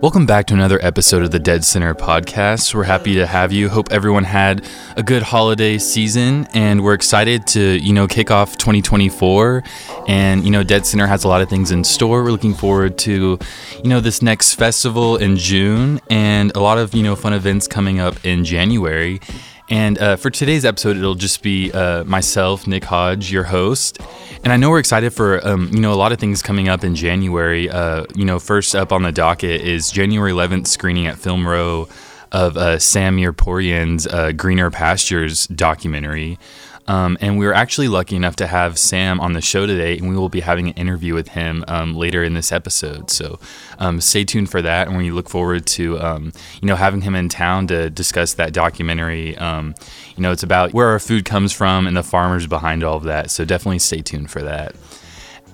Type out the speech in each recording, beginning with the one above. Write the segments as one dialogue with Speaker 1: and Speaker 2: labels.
Speaker 1: Welcome back to another episode of the Dead Center podcast. We're happy to have you. Hope everyone had a good holiday season and we're excited to, you know, kick off 2024. And, you know, Dead Center has a lot of things in store. We're looking forward to, you know, this next festival in June and a lot of, you know, fun events coming up in January. And uh, for today's episode, it'll just be uh, myself, Nick Hodge, your host. And I know we're excited for um, you know a lot of things coming up in January. Uh, you know, first up on the docket is January 11th screening at Film Row of uh, Sam Mirpoorian's uh, Greener Pastures documentary. Um, and we were actually lucky enough to have Sam on the show today, and we will be having an interview with him um, later in this episode. So um, stay tuned for that, and we look forward to um, you know having him in town to discuss that documentary. Um, you know, it's about where our food comes from and the farmers behind all of that. So definitely stay tuned for that.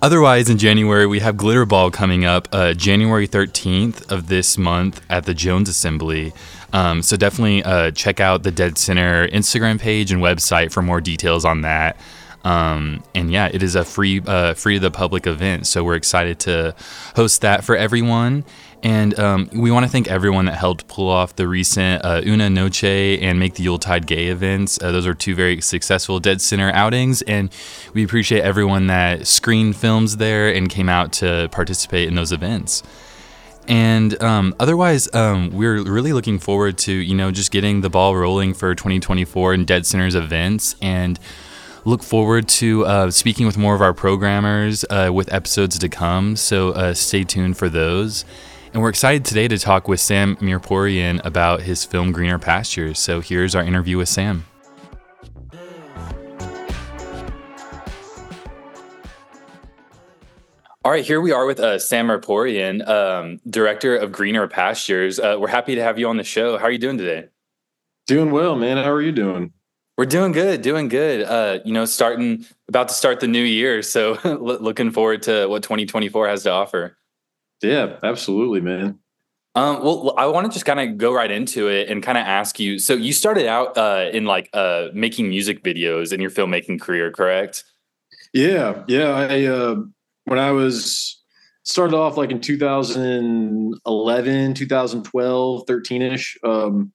Speaker 1: Otherwise, in January, we have Glitterball coming up uh, January 13th of this month at the Jones Assembly. Um, so definitely uh, check out the Dead Center Instagram page and website for more details on that. Um, and yeah, it is a free, uh, free to the public event. So we're excited to host that for everyone. And um, we want to thank everyone that helped pull off the recent uh, Una Noche and Make the Yuletide Gay events. Uh, those are two very successful Dead Center outings, and we appreciate everyone that screened films there and came out to participate in those events. And um, otherwise, um, we're really looking forward to you know just getting the ball rolling for 2024 and Dead Center's events, and look forward to uh, speaking with more of our programmers uh, with episodes to come. So uh, stay tuned for those. And we're excited today to talk with Sam Mirpoorian about his film Greener Pastures. So here's our interview with Sam. All right, here we are with uh, Sam Mirpoorian, um, director of Greener Pastures. Uh, we're happy to have you on the show. How are you doing today?
Speaker 2: Doing well, man. How are you doing?
Speaker 1: We're doing good, doing good. Uh, you know, starting about to start the new year, so looking forward to what 2024 has to offer.
Speaker 2: Yeah, absolutely, man.
Speaker 1: Um, well, I want to just kind of go right into it and kind of ask you. So, you started out uh, in like uh, making music videos in your filmmaking career, correct?
Speaker 2: Yeah, yeah. I uh, when I was started off like in 2011, 2012, 13 ish. Um,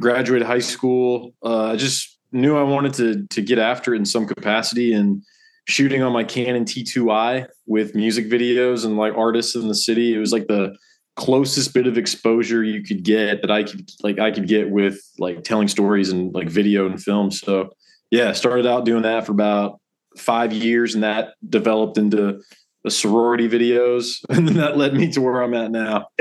Speaker 2: graduated high school. Uh, I just knew I wanted to to get after it in some capacity and shooting on my Canon T2i with music videos and like artists in the city. It was like the closest bit of exposure you could get that I could like I could get with like telling stories and like video and film. So yeah, started out doing that for about five years and that developed into the sorority videos and then that led me to where i'm at now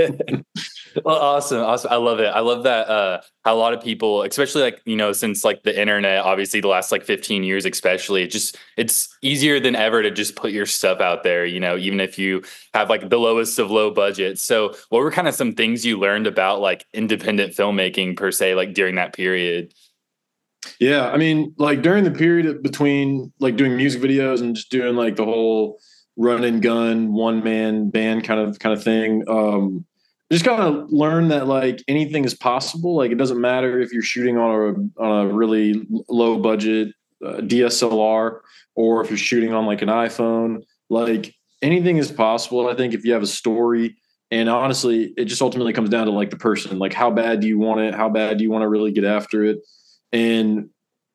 Speaker 1: well awesome awesome. I love it. I love that uh how a lot of people especially like you know since like the internet obviously the last like 15 years especially it just it's easier than ever to just put your stuff out there you know even if you have like the lowest of low budget so what were kind of some things you learned about like independent filmmaking per se like during that period?
Speaker 2: Yeah i mean like during the period between like doing music videos and just doing like the whole run and gun one man band kind of kind of thing um just kind of learn that like anything is possible. Like it doesn't matter if you're shooting on a on a really low budget uh, DSLR or if you're shooting on like an iPhone. Like anything is possible. I think if you have a story and honestly it just ultimately comes down to like the person. Like how bad do you want it? How bad do you want to really get after it? And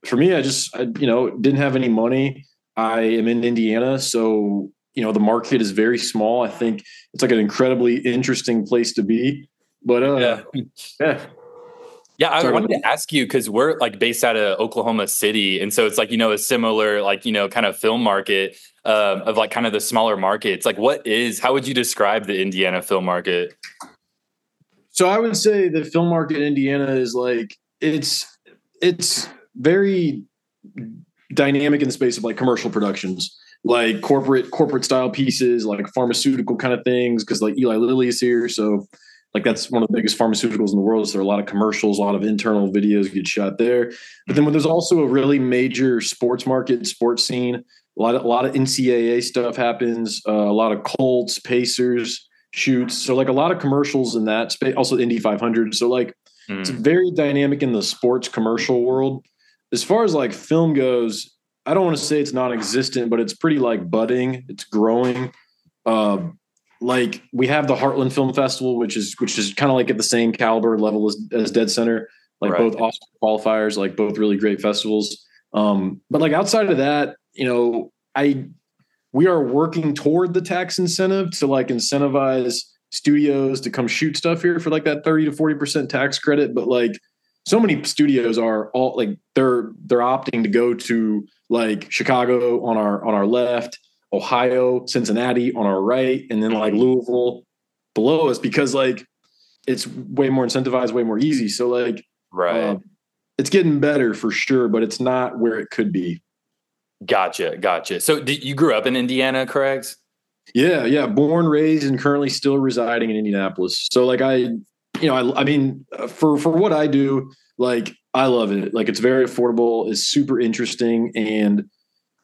Speaker 2: for me i just I, you know didn't have any money. I am in indiana so you know the market is very small. I think it's like an incredibly interesting place to be. But uh,
Speaker 1: yeah, yeah. Yeah, I Sorry, wanted to ask you because we're like based out of Oklahoma City, and so it's like you know a similar like you know kind of film market um, of like kind of the smaller markets. Like, what is? How would you describe the Indiana film market?
Speaker 2: So I would say the film market in Indiana is like it's it's very dynamic in the space of like commercial productions like corporate corporate style pieces, like pharmaceutical kind of things, because like Eli Lilly is here, so like that's one of the biggest pharmaceuticals in the world. So there are a lot of commercials, a lot of internal videos get shot there. But then when there's also a really major sports market, sports scene, a lot of a lot of NCAA stuff happens, uh, a lot of Colts, Pacers shoots. So like a lot of commercials in that space, also Indy 500. So like mm. it's very dynamic in the sports commercial world. As far as like film goes, I don't want to say it's non-existent, but it's pretty like budding. It's growing. Um, like we have the Heartland Film Festival, which is which is kind of like at the same caliber level as, as Dead Center. Like right. both Oscar qualifiers, like both really great festivals. Um, but like outside of that, you know, I we are working toward the tax incentive to like incentivize studios to come shoot stuff here for like that 30 to 40% tax credit. But like so many studios are all like they're they're opting to go to like Chicago on our on our left, Ohio, Cincinnati on our right, and then like Louisville below us because like it's way more incentivized, way more easy. So like
Speaker 1: right. Uh,
Speaker 2: it's getting better for sure, but it's not where it could be.
Speaker 1: Gotcha, gotcha. So did you grew up in Indiana, Craigs?
Speaker 2: Yeah, yeah. Born, raised, and currently still residing in Indianapolis. So like I, you know, I, I mean, uh, for for what I do, like I love it. Like it's very affordable. It's super interesting, and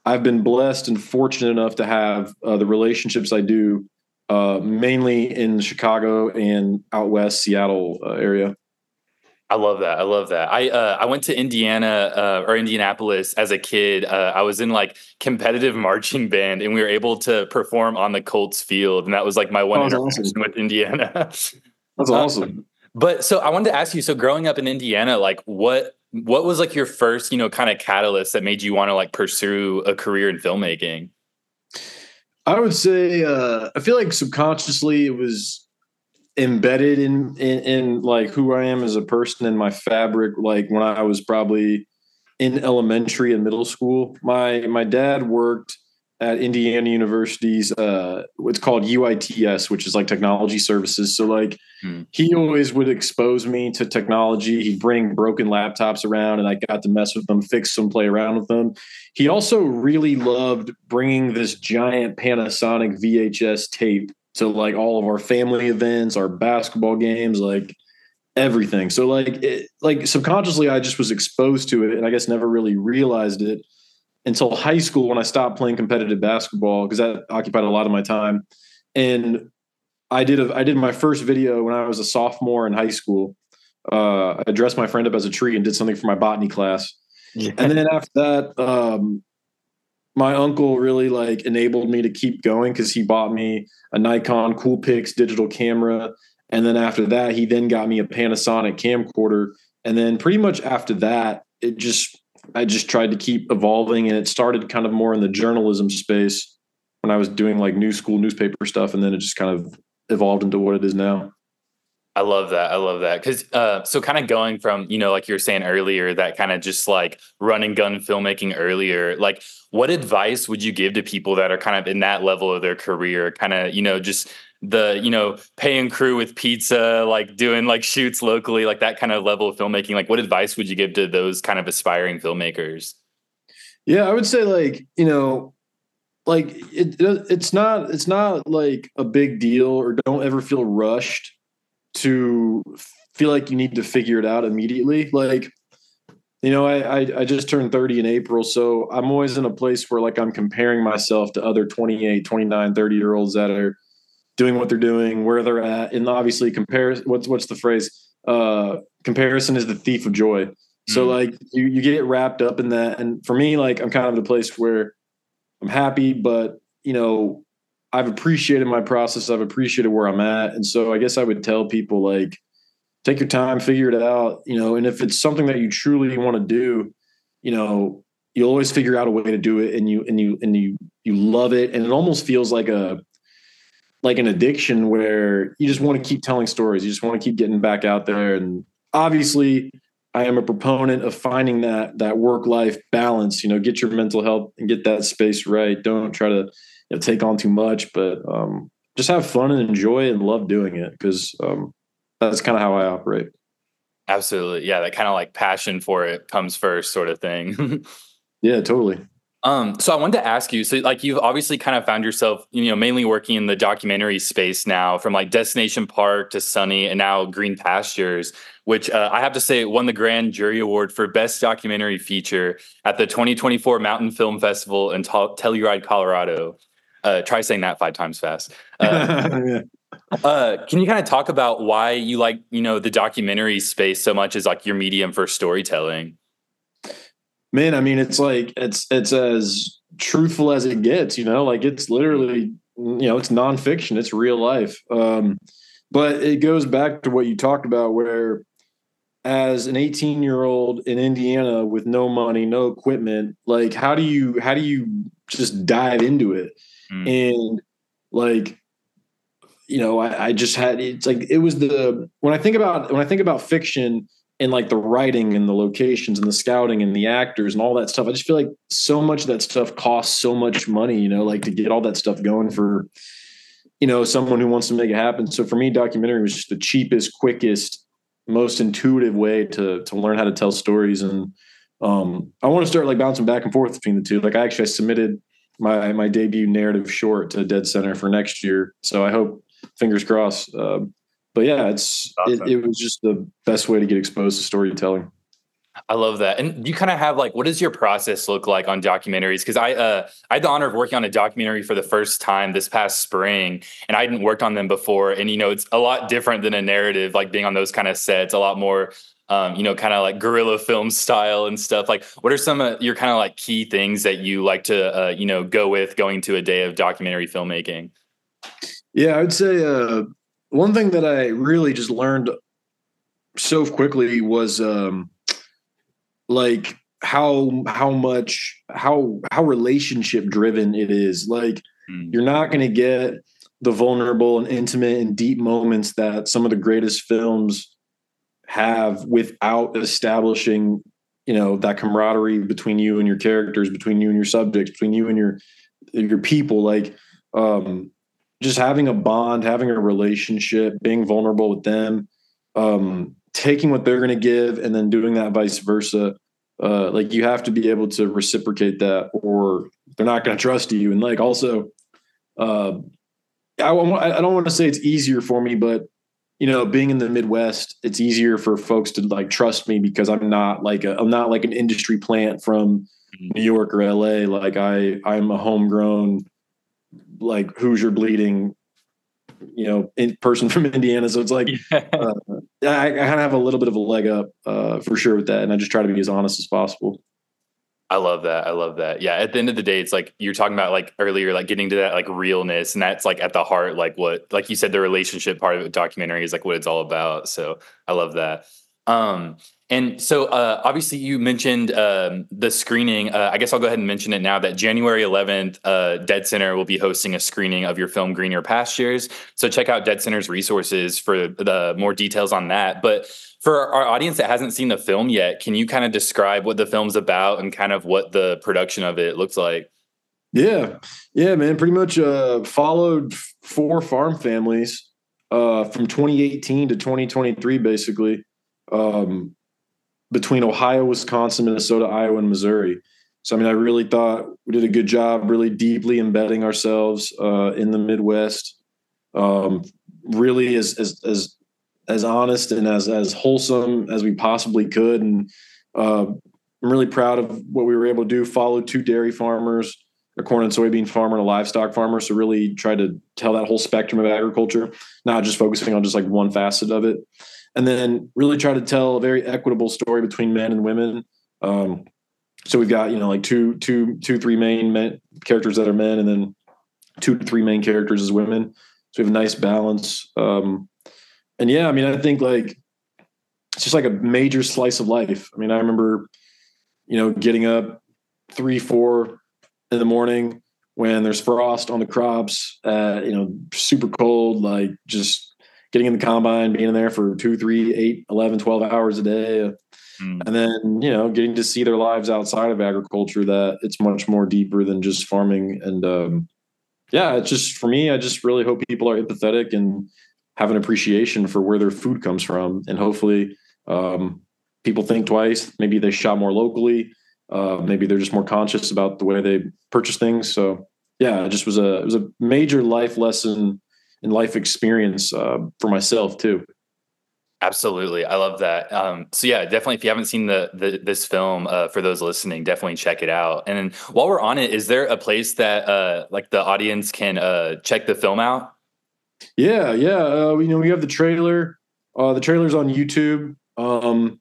Speaker 2: I've been blessed and fortunate enough to have uh, the relationships I do, uh, mainly in Chicago and out west Seattle uh, area.
Speaker 1: I love that. I love that. I uh, I went to Indiana uh, or Indianapolis as a kid. Uh, I was in like competitive marching band, and we were able to perform on the Colts field, and that was like my one oh, interaction awesome. with Indiana.
Speaker 2: That's awesome.
Speaker 1: But so I wanted to ask you. So growing up in Indiana, like what what was like your first, you know, kind of catalyst that made you want to like pursue a career in filmmaking?
Speaker 2: I would say uh, I feel like subconsciously it was embedded in, in in like who I am as a person in my fabric. Like when I was probably in elementary and middle school, my my dad worked at Indiana University's uh what's called UITS, which is like technology services. So like hmm. he always would expose me to technology. He'd bring broken laptops around and I got to mess with them, fix them, play around with them. He also really loved bringing this giant Panasonic VHS tape to like all of our family events, our basketball games, like everything. So like it, like subconsciously I just was exposed to it and I guess never really realized it until high school when I stopped playing competitive basketball because that occupied a lot of my time. And I did a I did my first video when I was a sophomore in high school. Uh, I dressed my friend up as a tree and did something for my botany class. Yeah. And then after that, um, my uncle really like enabled me to keep going because he bought me a Nikon Coolpix digital camera. And then after that, he then got me a Panasonic camcorder. And then pretty much after that, it just I just tried to keep evolving, and it started kind of more in the journalism space when I was doing like new school newspaper stuff, and then it just kind of evolved into what it is now.
Speaker 1: I love that. I love that because uh, so kind of going from you know like you were saying earlier that kind of just like running gun filmmaking earlier. Like, what advice would you give to people that are kind of in that level of their career? Kind of you know just the you know paying crew with pizza like doing like shoots locally like that kind of level of filmmaking like what advice would you give to those kind of aspiring filmmakers?
Speaker 2: Yeah i would say like you know like it, it's not it's not like a big deal or don't ever feel rushed to feel like you need to figure it out immediately. Like you know I, I i just turned 30 in april so i'm always in a place where like i'm comparing myself to other 28 29 30 year olds that are doing what they're doing, where they're at, and obviously compare. What's what's the phrase? Uh, comparison is the thief of joy. So mm. like you you get wrapped up in that, and for me, like I'm kind of the place where I'm happy, but you know I've appreciated my process. I've appreciated where I'm at, and so I guess I would tell people like take your time, figure it out, you know, and if it's something that you truly want to do, you know, you'll always figure out a way to do it, and you and you and you you love it, and it almost feels like a like an addiction where you just want to keep telling stories. You just want to keep getting back out there. And obviously, I am a proponent of finding that that work life balance. You know, get your mental health and get that space right. Don't try to you know, take on too much, but um, just have fun and enjoy and love doing it because um, that's kind of how I operate.
Speaker 1: Absolutely, yeah. That kind of like passion for it comes first, sort of thing.
Speaker 2: yeah, totally.
Speaker 1: Um, so I wanted to ask you, so like you've obviously kind of found yourself, you know, mainly working in the documentary space now, from like Destination Park to Sunny, and now Greener Pastures, which uh, I have to say won the Grand Jury Award for Best Documentary Feature at the 2024 Mountain Film Festival in Telluride, Colorado. Uh, try saying that five times fast. Uh, uh, can you kind of talk about why you like, you know, the documentary space so much as like your medium for storytelling?
Speaker 2: Man, I mean, it's like it's it's as truthful as it gets. You know, like it's literally you know it's nonfiction. It's real life. Um, but it goes back to what you talked about, where as an 18 year old in Indiana with no money, no equipment, like how do you how do you just dive into it? Mm. And like you know, I, I, just had it's like it was the when I think about when I think about fiction and like the writing and the locations and the scouting and the actors and all that stuff, I just feel like so much of that stuff costs so much money, you know, like to get all that stuff going for you know someone who wants to make it happen. So for me, documentary was just the cheapest, quickest, most intuitive way to to learn how to tell stories. And um, I want to start like bouncing back and forth between the two. Like I actually submitted my my debut narrative short to Dead Center for next year. So I hope fingers crossed. Uh, but yeah, it's awesome. it, it, was just the best way to get exposed to storytelling.
Speaker 1: I love that. And you kind of have like, what does your process look like on documentaries? Because I uh, I had the honor of working on a documentary for the first time this past spring, and I hadn't worked on them before. And you know, it's a lot different than a narrative, like being on those kind of sets. A lot more um, you know, kind of like guerrilla film style and stuff. Like, what are some of your kind of like key things that you like to, uh, you know, go with going to a day of documentary filmmaking?
Speaker 2: Yeah, I'd say uh, one thing that I really just learned so quickly was um, like how how much how how relationship driven it is. Like mm. you're not going to get the vulnerable and intimate and deep moments that some of the greatest films have without establishing you know that camaraderie between you and your characters between you and your subjects between you and your your people like um just having a bond, having a relationship, being vulnerable with them, um, taking what they're going to give, and then doing that vice versa. Uh, like you have to be able to reciprocate that, or they're not going to trust you. And like also, uh, I, I don't want to say it's easier for me, but you know, being in the Midwest, it's easier for folks to like trust me because I'm not like a, I'm not like an industry plant from mm-hmm. New York or LA. Like I, I'm a homegrown like Hoosier bleeding, you know, in person from Indiana. So it's like yeah. uh, I, I kind of have a little bit of a leg up uh, for sure with that, and I just try to be as honest as possible.
Speaker 1: I love that. I love that. Yeah. At the end of the day, it's like you're talking about like earlier, like getting to that like realness, and that's like at the heart, like what, like you said, the relationship part of the documentary is like what it's all about. So I love that. Um, and so, uh, obviously, you mentioned um, the screening. Uh, I guess I'll go ahead and mention it now that January 11th, uh, Dead Center will be hosting a screening of your film Greener Pastures. So, check out Dead Center's resources for the more details on that. But for our audience that hasn't seen the film yet, can you kind of describe what the film's about and kind of what the production of it looks like?
Speaker 2: Yeah, yeah, man. Pretty much uh, followed four farm families uh, from 2018 to 2023, basically. Um, between Ohio, Wisconsin, Minnesota, Iowa, and Missouri. So I mean, I really thought we did a good job, really deeply embedding ourselves uh, in the Midwest. Um, really, as as as as honest and as as wholesome as we possibly could, and uh, I'm really proud of what we were able to do. Follow two dairy farmers, a corn and soybean farmer, and a livestock farmer. So really try to tell that whole spectrum of agriculture, not just focusing on just like one facet of it and then really try to tell a very equitable story between men and women. Um, so we've got you know like two, two, two, three main men, characters that are men, and then two to three main characters as women. So we have a nice balance. Um, and yeah, I mean, I think like it's just like a major slice of life. I mean, I remember, you know, getting up three, four in the morning when there's frost on the crops, uh, you know, super cold, like just getting in the combine, being in there for two, three, eight, 11, 12 hours a day. Mm. And then, you know, getting to see their lives outside of agriculture that it's much more deeper than just farming. And um, yeah, it's just for me, I just really hope people are empathetic and have an appreciation for where their food comes from. And hopefully um, people think twice. Maybe they shop more locally. Uh, maybe they're just more conscious about the way they purchase things. So yeah, it just was a, it was a major life lesson and life experience uh, for myself too.
Speaker 1: Absolutely, I love that. Um, so yeah, definitely. If you haven't seen the, the this film, uh, for those listening, definitely check it out. And while we're on it, is there a place that uh, like the audience can uh, check the film out?
Speaker 2: Yeah, yeah. Uh, you know, we have the trailer. Uh, the trailer's on YouTube. Um,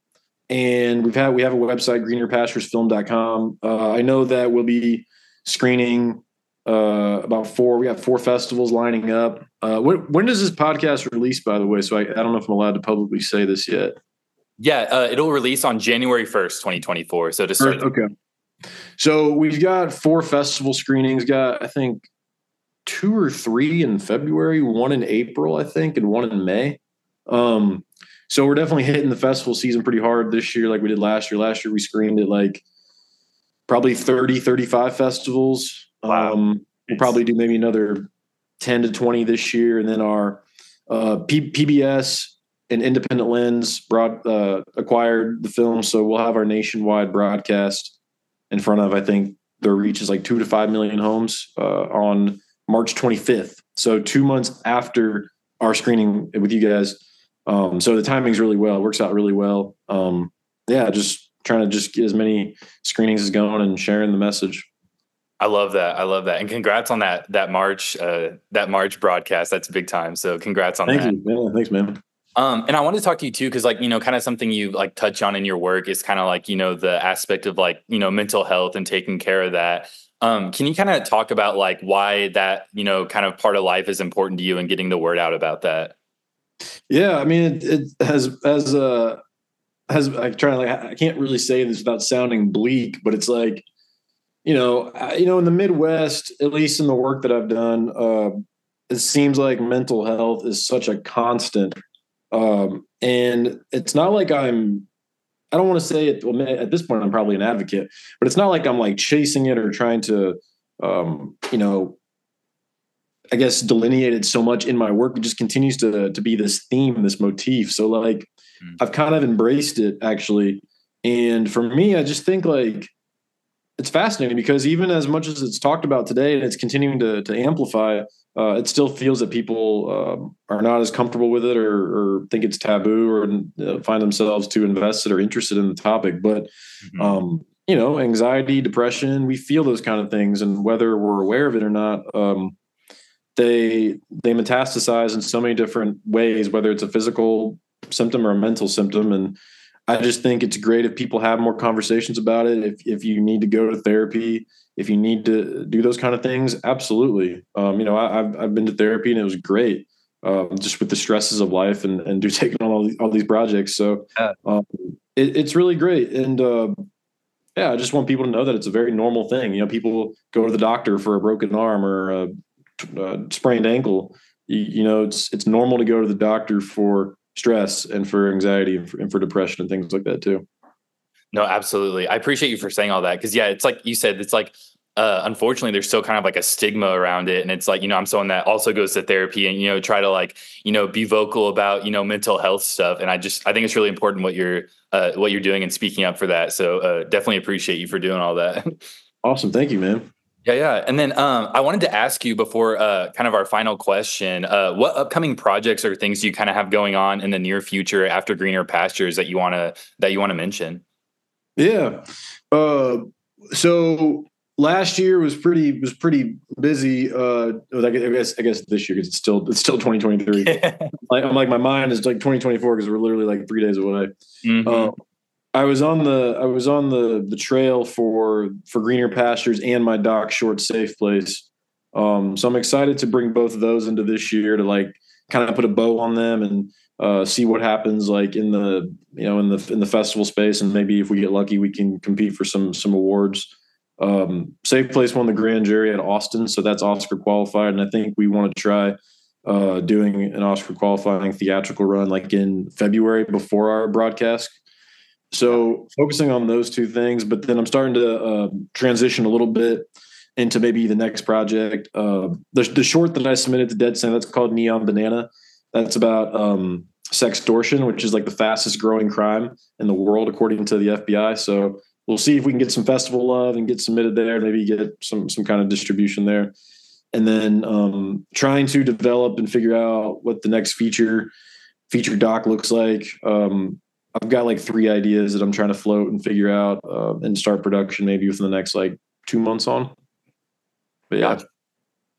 Speaker 2: and we've had we have a website greenerpasturesfilm.com. Uh, I know that we'll be screening uh, about four. We have four festivals lining up. Uh, when, when does this podcast release? By the way, so I, I don't know if I'm allowed to publicly say this yet.
Speaker 1: Yeah, uh, it'll release on January 1st, 2024. So to start.
Speaker 2: Okay. So we've got four festival screenings. Got I think two or three in February, one in April, I think, and one in May. Um, so we're definitely hitting the festival season pretty hard this year, like we did last year. Last year we screened at like probably 30, 35 festivals. Wow. Um, we'll probably do maybe another 10 to 20 this year. And then our uh, P- PBS and Independent Lens broad, uh, acquired the film. So we'll have our nationwide broadcast in front of, I think their reach is like two to five million homes uh, on March 25th. So two months after our screening with you guys. Um, so the timing's really well. It works out really well. Um, yeah, just trying to just get as many screenings as going and sharing the message.
Speaker 1: I love that. I love that. And congrats on that that March uh, that March broadcast. That's big time. So congrats on
Speaker 2: Thank
Speaker 1: that.
Speaker 2: You. Thanks, man.
Speaker 1: Um, and I wanted to talk to you too, because like you know, kind of something you like touch on in your work is kind of like you know the aspect of like you know mental health and taking care of that. Um, can you kind of talk about like why that you know kind of part of life is important to you and getting the word out about that?
Speaker 2: Yeah, I mean, it, it has as uh has I try to like I can't really say this without sounding bleak, but it's like you know, you know, in the Midwest, at least in the work that I've done, uh, it seems like mental health is such a constant um, and it's not like I'm, I don't want to say it. Well, at this point, I'm probably an advocate, but it's not like I'm like chasing it or trying to, um, you know, I guess delineated so much in my work. It just continues to to be this theme, this motif. So like, mm. I've kind of embraced it actually. And for me, I just think like it's fascinating because even as much as it's talked about today and it's continuing to to amplify, uh, it still feels that people um, are not as comfortable with it or, or think it's taboo or uh, find themselves too invested or interested in the topic. But, mm-hmm. um, you know, anxiety, depression, we feel those kind of things. And whether we're aware of it or not, um, they they metastasize in so many different ways, whether it's a physical symptom or a mental symptom. And I just think it's great if people have more conversations about it. If if you need to go to therapy, if you need to do those kind of things, absolutely. Um, you know, I, have I've been to therapy and it was great. Um, just with the stresses of life and and do taking on all these, all these projects. So um, it, it's really great. And uh, yeah, I just want people to know that it's a very normal thing. You know, people go to the doctor for a broken arm or a, a sprained ankle. You, you, know, it's it's normal to go to the doctor for stress and for anxiety and for, and for depression and things like that too.
Speaker 1: No, absolutely. I appreciate you for saying all that because yeah, it's like you said, it's like uh, unfortunately there's still kind of like a stigma around it and it's like you know i'm someone that also goes to therapy and you know try to like you know be vocal about you know mental health stuff and i just i think it's really important what you're uh, what you're doing and speaking up for that so uh, definitely appreciate you for doing all that
Speaker 2: awesome thank you man
Speaker 1: yeah yeah and then um, i wanted to ask you before uh, kind of our final question uh, what upcoming projects or things you kind of have going on in the near future after greener pastures that you want to that you want to mention
Speaker 2: yeah. Uh, so last year was pretty was pretty busy. Uh, I guess I guess this year because it's still it's still 2023. like, I'm like my mind is like 2024 because we're literally like three days away. Mm-hmm. Uh, I was on the I was on the the trail for for greener pastures and my doc short safe place. Um, so I'm excited to bring both of those into this year to like kind of put a bow on them and uh, see what happens like in the you know in the in the festival space. And maybe if we get lucky we can compete for some some awards. Um, safe place won the grand jury at austin so that's oscar qualified. And i think we want to try uh, doing an oscar qualifying theatrical run like in february before our broadcast so focusing on those two things but then i'm starting to uh, transition a little bit into maybe the next project uh, the, the short that i submitted to dead center that's called neon banana that's about um, sextortion, which is like the fastest growing crime in the world, according to the FBI. So we'll see if we can get some festival love and get submitted there, maybe get some some kind of distribution there. And then um, trying to develop and figure out what the next feature feature doc looks like. Um, I've got like three ideas that I'm trying to float and figure out uh, and start production maybe within the next like two months on. But yeah.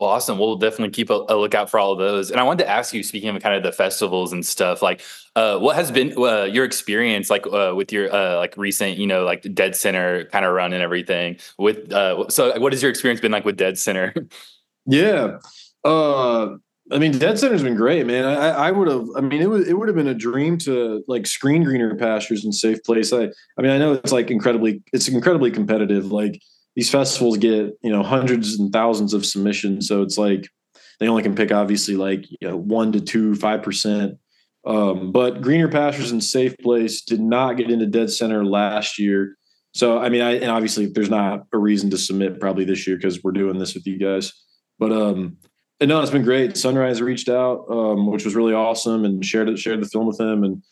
Speaker 1: Well, awesome. We'll definitely keep a, a, lookout for all of those. And I wanted to ask you, speaking of kind of the festivals and stuff, like, uh, what has been uh, your experience, like, uh, with your uh, like recent, you know, like Dead Center kind of run and everything? With uh, so, what has your experience been like with Dead Center?
Speaker 2: yeah, uh, I mean, Dead Center's been great, man. I, I would have. I mean, it would it would have been a dream to like screen greener pastures and safe place. I I mean, I know it's like incredibly, it's incredibly competitive. Like these festivals get you know hundreds and thousands of submissions so it's like they only can pick obviously like you know one to two five percent um, but greener pastures and safe place did not get into dead center last year so i mean i and obviously there's not a reason to submit probably this year because we're doing this with you guys but um and no it's been great sunrise reached out um, which was really awesome and shared it shared the film with them and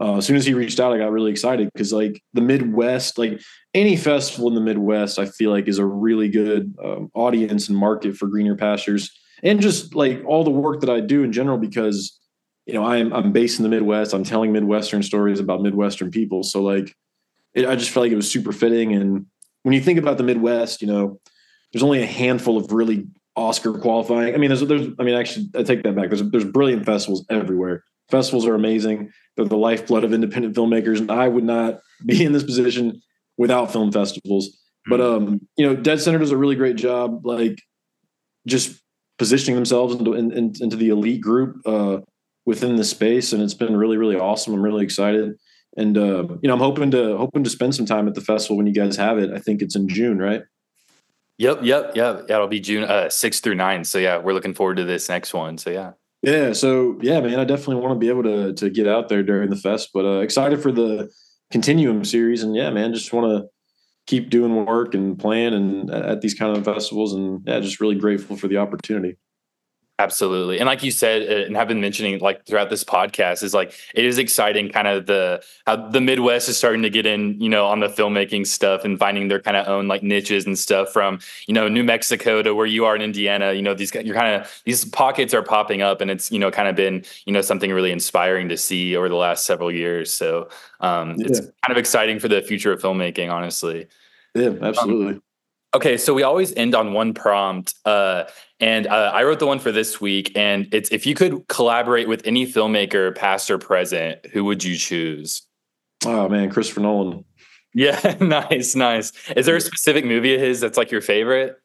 Speaker 2: uh, as soon as he reached out, I got really excited because like the Midwest, like any festival in the Midwest, I feel like is a really good um, audience and market for greener pastures and just like all the work that I do in general because you know I'm I'm based in the Midwest. I'm telling Midwestern stories about Midwestern people, so like it, I just felt like it was super fitting. And when you think about the Midwest, you know, there's only a handful of really Oscar qualifying. I mean, there's there's I mean, actually, I take that back. There's there's brilliant festivals everywhere. Festivals are amazing. They're the lifeblood of independent filmmakers, and I would not be in this position without film festivals. But hmm. um, you know, Dead Center does a really great job, like just positioning themselves into in, in, into the elite group uh, within the space, and it's been really really awesome. I'm really excited, and uh, you know, I'm hoping to hoping to spend some time at the festival when you guys have it. I think it's in June, right?
Speaker 1: Yep, yep, yep. Yeah, it'll be June uh, six through nine. So yeah, we're looking forward to this next one. So yeah.
Speaker 2: Yeah, so yeah, man, I definitely want to be able to to get out there during the fest, but uh, excited for the Continuum series, and yeah, man, just want to keep doing work and playing and at these kind of festivals, and yeah, just really grateful for the opportunity.
Speaker 1: Absolutely. And like you said, uh, and have been mentioning like throughout this podcast, is like it is exciting kind of the how the Midwest is starting to get in, you know, on the filmmaking stuff and finding their kind of own like niches and stuff from, you know, New Mexico to where you are in Indiana. You know, these you're kind of these pockets are popping up and it's, you know, kind of been, you know, something really inspiring to see over the last several years. So um yeah. it's kind of exciting for the future of filmmaking, honestly.
Speaker 2: Yeah, absolutely. Um,
Speaker 1: Okay, so we always end on one prompt, uh, and uh, I wrote the one for this week. And it's if you could collaborate with any filmmaker, past or present, who would you choose?
Speaker 2: Oh man, Christopher Nolan.
Speaker 1: Yeah, nice, nice. Is there a specific movie of his that's like your favorite?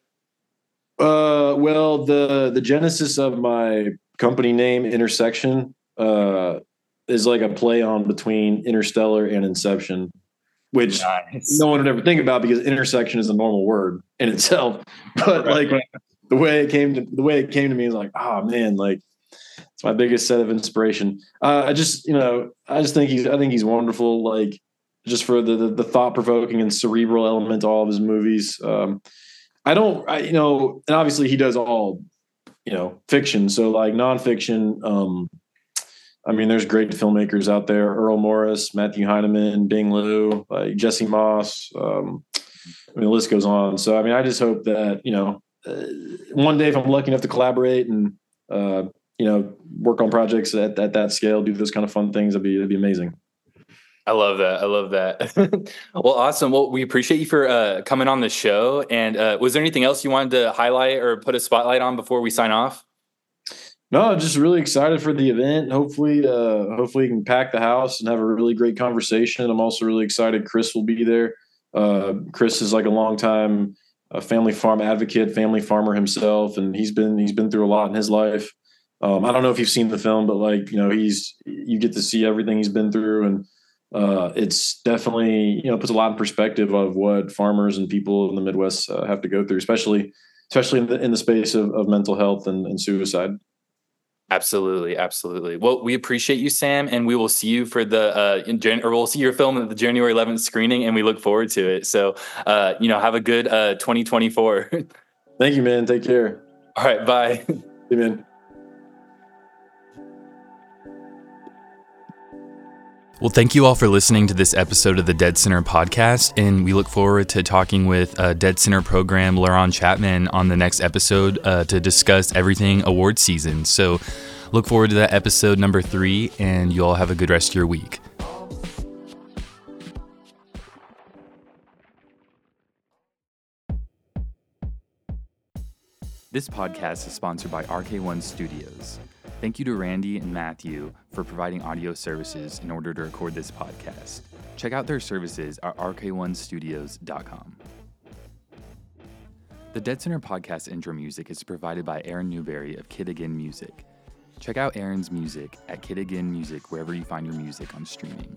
Speaker 2: Uh, well, the the genesis of my company name, Intersection, uh, is like a play on between Interstellar and Inception which nice. no one would ever think about because intersection is a normal word in itself. But right. like the way it came to the way it came to me is like, oh man, like it's my biggest set of inspiration. Uh, I just, you know, I just think he's I think he's wonderful. Like just for the the, the thought provoking and cerebral element to all of his movies. Um, I don't, I, you know, and obviously he does all, you know, fiction. So like nonfiction, um, I mean, there's great filmmakers out there: Errol Morris, Matthew Heineman, Bing Liu, like Jesse Moss. Um, I mean, the list goes on. So, I mean, I just hope that you know, uh, one day if I'm lucky enough to collaborate and uh, you know, work on projects at, at that scale, do those kind of fun things, that'd be that'd be amazing.
Speaker 1: I love that. I love that. well, awesome. Well, we appreciate you for uh, coming on the show. And uh, was there anything else you wanted to highlight or put a spotlight on before we sign off?
Speaker 2: No, I'm just really excited for the event. Hopefully, uh, hopefully we can pack the house and have a really great conversation. I'm also really excited. Chris will be there. Uh, Chris is like a long time uh, family farm advocate, family farmer himself, and he's been he's been through a lot in his life. Um, I don't know if you've seen the film, but like you know, he's you get to see everything he's been through, and uh, it's definitely you know puts a lot in perspective of what farmers and people in the Midwest uh, have to go through, especially especially in the, in the space of, of mental health and, and suicide.
Speaker 1: Absolutely, absolutely. Well, we appreciate you, Sam, and we will see you for the uh, in Jan- or we'll see your film at the January 11th screening, and we look forward to it. So, uh, you know, have a good uh, 2024.
Speaker 2: Thank you, man. Take care.
Speaker 1: All right, bye.
Speaker 2: Hey,
Speaker 3: Well, thank you all for listening to this episode of the Dead Center podcast, and we look forward to talking with uh, Dead Center program Laron Chapman on the next episode uh, to discuss everything award season. So, look forward to that episode number three, and you all have a good rest of your week.
Speaker 1: This podcast is sponsored by RK1 Studios. Thank you to Randy and Matthew for providing audio services in order to record this podcast. Check out their services at rk1studios.com. The Dead Center podcast intro music is provided by Aaron Newberry of Kid Again Music. Check out Aaron's music at Kid Again Music wherever you find your music on streaming.